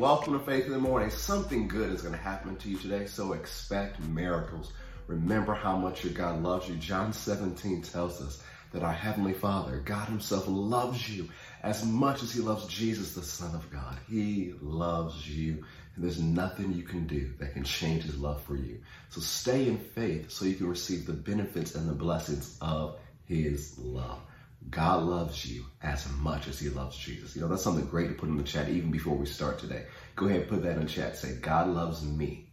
welcome to Faith in the Morning. Something good is going to happen to you today, so expect miracles. Remember how much your God loves you. John 17 tells us that our Heavenly Father, God Himself, loves you as much as He loves Jesus, the Son of God. He loves you, and there's nothing you can do that can change His love for you. So stay in faith so you can receive the benefits and the blessings of His love. God loves you as much as he loves Jesus. You know, that's something great to put in the chat even before we start today. Go ahead and put that in the chat. Say, God loves me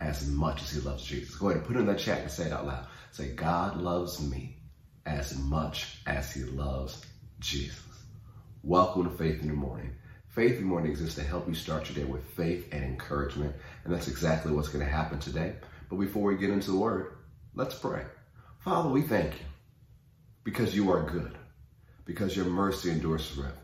as much as he loves Jesus. Go ahead and put it in that chat and say it out loud. Say, God loves me as much as he loves Jesus. Welcome to Faith in the Morning. Faith in the Morning exists to help you start your day with faith and encouragement. And that's exactly what's going to happen today. But before we get into the word, let's pray. Father, we thank you because you are good, because your mercy endures forever.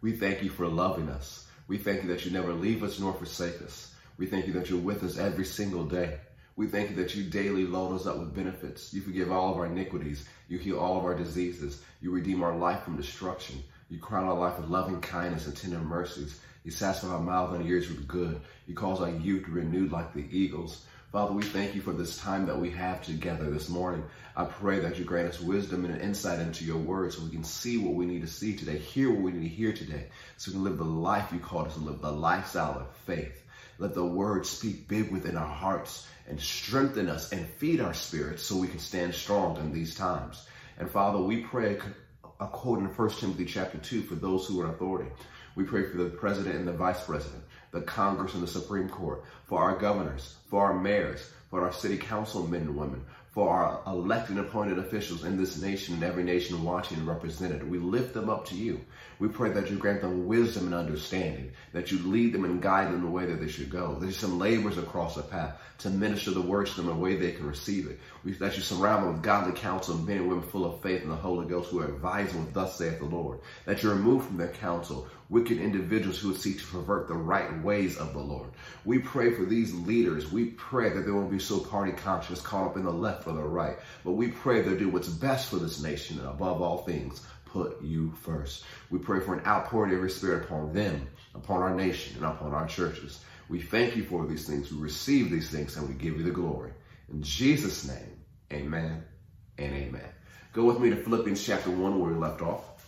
We thank you for loving us. We thank you that you never leave us nor forsake us. We thank you that you're with us every single day. We thank you that you daily load us up with benefits. You forgive all of our iniquities. You heal all of our diseases. You redeem our life from destruction. You crown our life with loving kindness and tender mercies. You satisfy our mouth and ears with good. You cause our youth to renew like the eagles. Father, we thank you for this time that we have together this morning. I pray that you grant us wisdom and insight into your word so we can see what we need to see today, hear what we need to hear today, so we can live the life you called us to live, the lifestyle of faith. Let the word speak big within our hearts and strengthen us and feed our spirits so we can stand strong in these times. And Father, we pray according to 1 Timothy chapter 2 for those who are in authority. We pray for the president and the vice president the Congress and the Supreme Court, for our governors, for our mayors, for our city council men and women, for our elected and appointed officials in this nation and every nation watching and represented. We lift them up to you. We pray that you grant them wisdom and understanding, that you lead them and guide them the way that they should go. There's some labors across the path to minister the word to them in a way they can receive it. We, that you surround them with godly counsel men and women full of faith in the Holy Ghost who are advising with thus saith the Lord. That you remove from their counsel wicked individuals who would seek to pervert the right ways of the Lord. We pray for these leaders. We pray that they won't be so party conscious, caught up in the left or the right. But we pray they'll do what's best for this nation and above all things, put you first. We pray for an outpouring of your spirit upon them, upon our nation, and upon our churches. We thank you for these things. We receive these things and we give you the glory. In Jesus' name, amen and amen. Go with me to Philippians chapter 1 where we left off.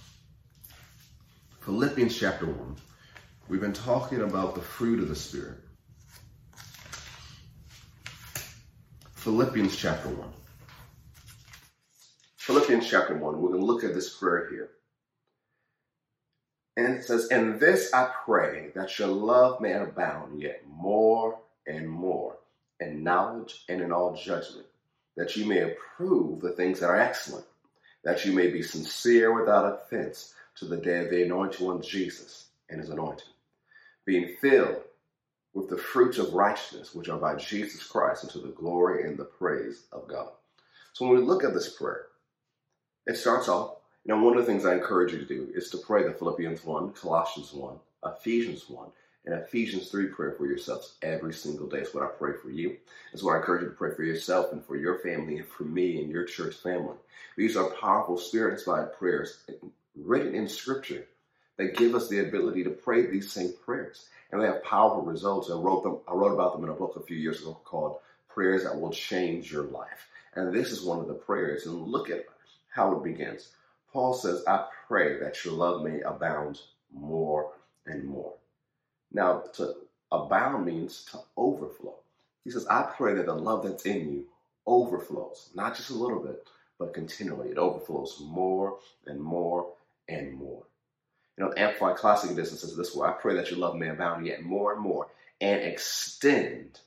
Philippians chapter 1. We've been talking about the fruit of the Spirit. Philippians chapter 1. Philippians chapter 1, we're going to look at this prayer here. And it says, And this I pray, that your love may abound yet more and more in knowledge and in all judgment, that you may approve the things that are excellent, that you may be sincere without offense to the day of the anointed one Jesus and his anointing, being filled with the fruits of righteousness which are by Jesus Christ unto the glory and the praise of God. So when we look at this prayer, it starts off, you know, one of the things I encourage you to do is to pray the Philippians 1, Colossians 1, Ephesians 1, and Ephesians 3 prayer for yourselves every single day. It's what I pray for you. It's what I encourage you to pray for yourself and for your family and for me and your church family. These are powerful spirit inspired prayers written in scripture that give us the ability to pray these same prayers. And they have powerful results. I wrote them, I wrote about them in a book a few years ago called Prayers That Will Change Your Life. And this is one of the prayers. And look at how it begins. Paul says, I pray that your love may abound more and more. Now, to abound means to overflow. He says, I pray that the love that's in you overflows, not just a little bit, but continually. It overflows more and more and more. You know, Amplified Classic Edition says this way I pray that your love may abound yet more and more and extend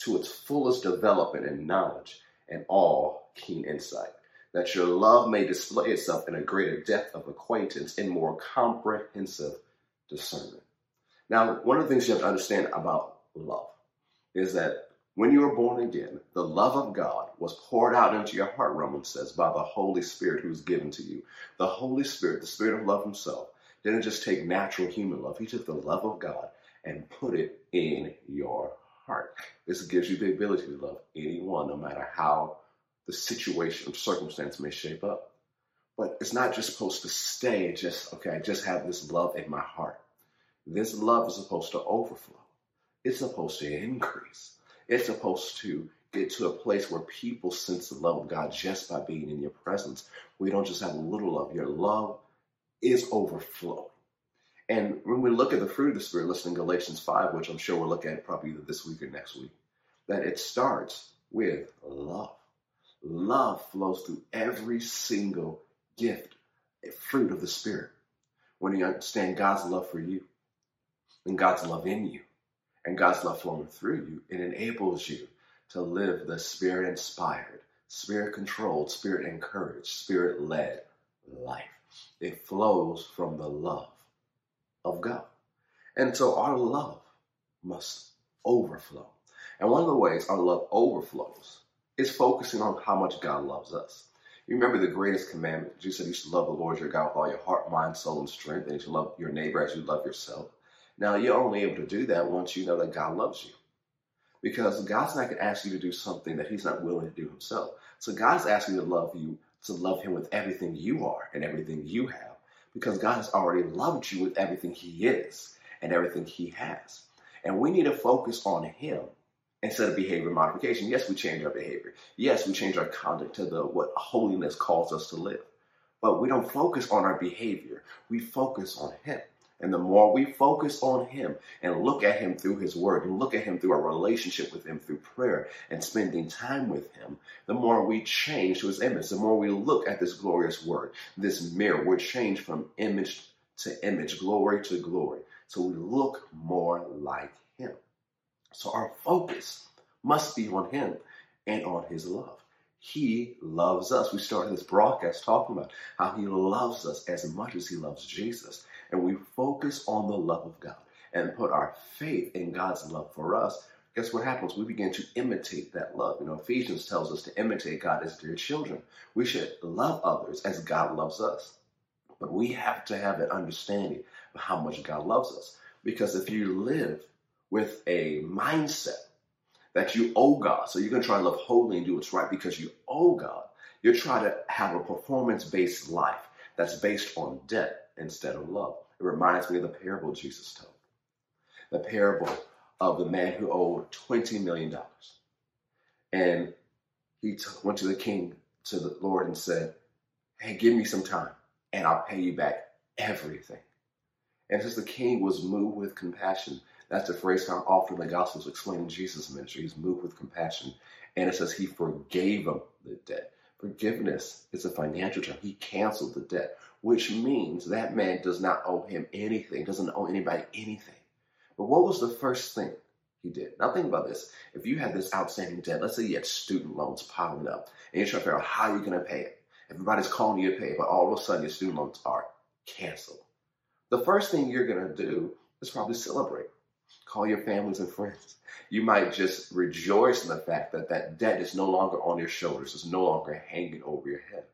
to its fullest development in knowledge and all keen insight. That your love may display itself in a greater depth of acquaintance and more comprehensive discernment. Now, one of the things you have to understand about love is that when you were born again, the love of God was poured out into your heart, Romans says, by the Holy Spirit who was given to you. The Holy Spirit, the Spirit of love himself, didn't just take natural human love. He took the love of God and put it in your heart. This gives you the ability to love anyone, no matter how the situation or circumstance may shape up. But it's not just supposed to stay just, okay, I just have this love in my heart. This love is supposed to overflow. It's supposed to increase. It's supposed to get to a place where people sense the love of God just by being in your presence. We don't just have a little love. Your love is overflowing. And when we look at the fruit of the Spirit, listen in Galatians 5, which I'm sure we'll look at probably either this week or next week, that it starts with love. Love flows through every single gift, fruit of the Spirit. When you understand God's love for you and God's love in you and God's love flowing through you, it enables you to live the Spirit inspired, Spirit controlled, Spirit encouraged, Spirit led life. It flows from the love of God. And so our love must overflow. And one of the ways our love overflows is focusing on how much God loves us. You remember the greatest commandment. Jesus said you should love the Lord your God with all your heart, mind, soul, and strength, and you should love your neighbor as you love yourself. Now, you're only able to do that once you know that God loves you. Because God's not going to ask you to do something that He's not willing to do Himself. So God's asking you to love you, to love Him with everything you are and everything you have. Because God has already loved you with everything He is and everything He has. And we need to focus on Him instead of behavior modification. Yes, we change our behavior. Yes, we change our conduct to the what holiness calls us to live. But we don't focus on our behavior. We focus on Him. And the more we focus on Him and look at Him through His Word and look at Him through our relationship with Him through prayer and spending time with Him, the more we change to His image. The more we look at this glorious Word, this mirror, we're changed from image to image, glory to glory. So we look more like Him. So our focus must be on Him and on His love. He loves us. We started this broadcast talking about how He loves us as much as He loves Jesus. And we focus on the love of God and put our faith in God's love for us. Guess what happens? We begin to imitate that love. You know, Ephesians tells us to imitate God as dear children. We should love others as God loves us. But we have to have an understanding of how much God loves us. Because if you live with a mindset that you owe God. So you're going to try to live holy and do what's right because you owe God. You're trying to have a performance based life that's based on debt instead of love. It reminds me of the parable Jesus told the parable of the man who owed $20 million. And he t- went to the king, to the Lord, and said, Hey, give me some time and I'll pay you back everything. And since the king was moved with compassion, that's the phrase found often in the Gospels explaining Jesus' ministry. He's moved with compassion. And it says he forgave him the debt. Forgiveness is a financial term. He canceled the debt, which means that man does not owe him anything, doesn't owe anybody anything. But what was the first thing he did? Now think about this. If you had this outstanding debt, let's say you had student loans piling up, and you're trying to figure out how you're going to pay it. Everybody's calling you to pay, but all of a sudden your student loans are canceled. The first thing you're going to do is probably celebrate. Call your families and friends. You might just rejoice in the fact that that debt is no longer on your shoulders, it's no longer hanging over your head.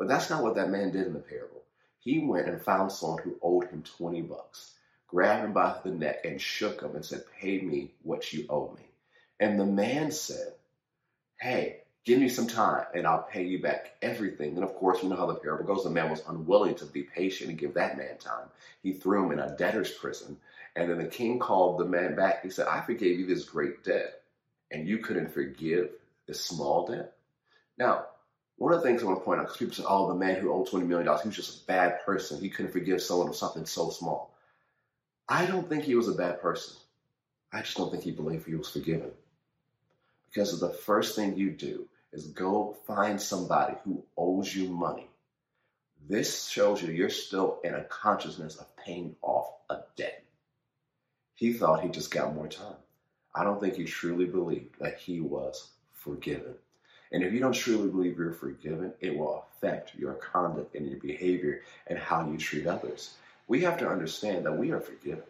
But that's not what that man did in the parable. He went and found someone who owed him 20 bucks, grabbed him by the neck and shook him and said, Pay me what you owe me. And the man said, Hey, give me some time and I'll pay you back everything. And of course, you know how the parable goes. The man was unwilling to be patient and give that man time. He threw him in a debtor's prison and then the king called the man back. He said, I forgave you this great debt, and you couldn't forgive this small debt. Now, one of the things I want to point out, because people say, oh, the man who owed $20 million, he was just a bad person. He couldn't forgive someone of something so small. I don't think he was a bad person. I just don't think he believed he was forgiven. Because the first thing you do is go find somebody who owes you money. This shows you you're still in a consciousness of paying off a debt. He thought he just got more time. I don't think he truly believed that he was forgiven. And if you don't truly believe you're forgiven, it will affect your conduct and your behavior and how you treat others. We have to understand that we are forgiven.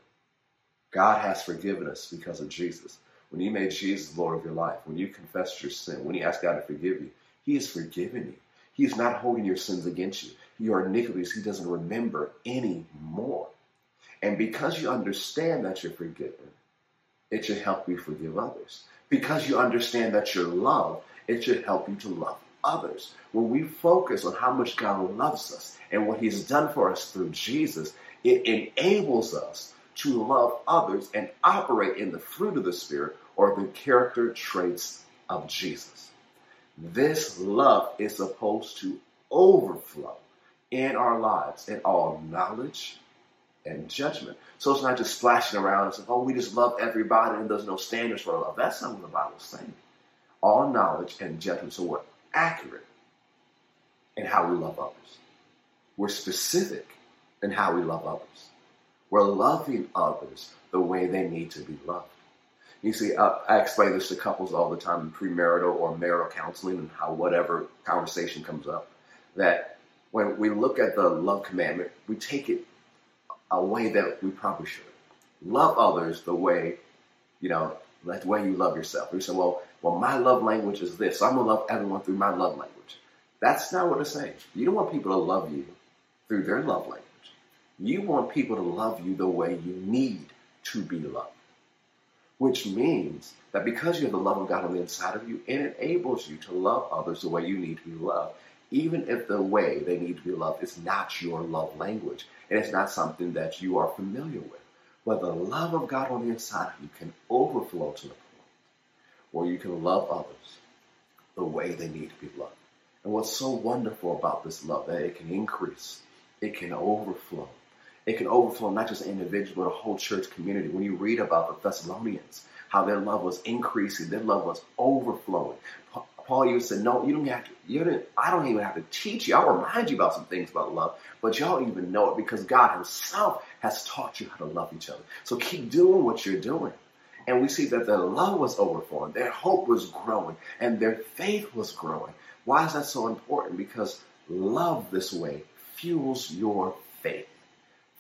God has forgiven us because of Jesus. When you made Jesus Lord of your life, when you confessed your sin, when you asked God to forgive you, He has forgiven you. He is not holding your sins against you. Your iniquities, He doesn't remember anymore. And because you understand that you're forgiven, it should help you forgive others. Because you understand that you're loved, it should help you to love others. When we focus on how much God loves us and what He's done for us through Jesus, it enables us to love others and operate in the fruit of the Spirit or the character traits of Jesus. This love is supposed to overflow in our lives in all knowledge and judgment. So it's not just splashing around and saying, oh, we just love everybody and there's no standards for love. That's not what the Bible's saying. All knowledge and judgment. So we're accurate in how we love others. We're specific in how we love others. We're loving others the way they need to be loved. You see, uh, I explain this to couples all the time in premarital or marital counseling and how whatever conversation comes up, that when we look at the love commandment, we take it a way that we probably should. Love others the way, you know, like the way you love yourself. You say, well, well, my love language is this, so I'm gonna love everyone through my love language. That's not what it's saying. You don't want people to love you through their love language. You want people to love you the way you need to be loved. Which means that because you have the love of God on the inside of you, it enables you to love others the way you need to be loved, even if the way they need to be loved is not your love language and it's not something that you are familiar with. But the love of God on the inside of you can overflow to the point where you can love others the way they need to be loved. And what's so wonderful about this love that it can increase, it can overflow. It can overflow not just an individual, but a whole church community. When you read about the Thessalonians, how their love was increasing, their love was overflowing. Paul even said, "No, you don't have to. You don't. I don't even have to teach you. I'll remind you about some things about love, but y'all even know it because God Himself has taught you how to love each other. So keep doing what you're doing." And we see that their love was overflowing, their hope was growing, and their faith was growing. Why is that so important? Because love this way fuels your faith.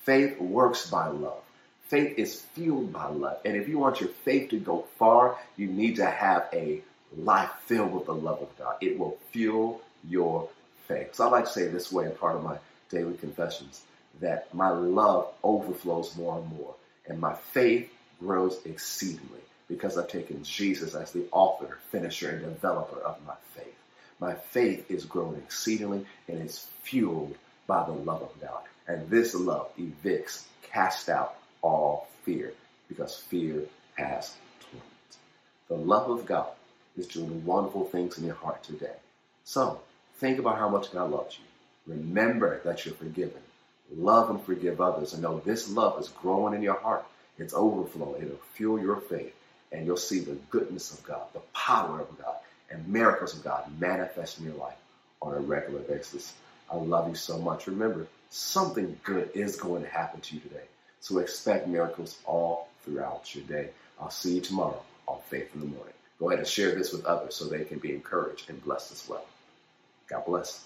Faith works by love. Faith is fueled by love. And if you want your faith to go far, you need to have a life filled with the love of God. It will fuel your faith. So I like to say this way in part of my daily confessions that my love overflows more and more, and my faith grows exceedingly because I've taken Jesus as the author, finisher, and developer of my faith. My faith is growing exceedingly and is fueled by the love of God. And this love evicts, casts out all fear because fear has torment. The love of God is doing wonderful things in your heart today. So think about how much God loves you. Remember that you're forgiven. Love and forgive others and know this love is growing in your heart. It's overflowing. It'll fuel your faith and you'll see the goodness of God, the power of God, and miracles of God manifest in your life on a regular basis. I love you so much. Remember, something good is going to happen to you today. So expect miracles all throughout your day. I'll see you tomorrow on Faith in the Morning. Go ahead and share this with others so they can be encouraged and blessed as well. God bless.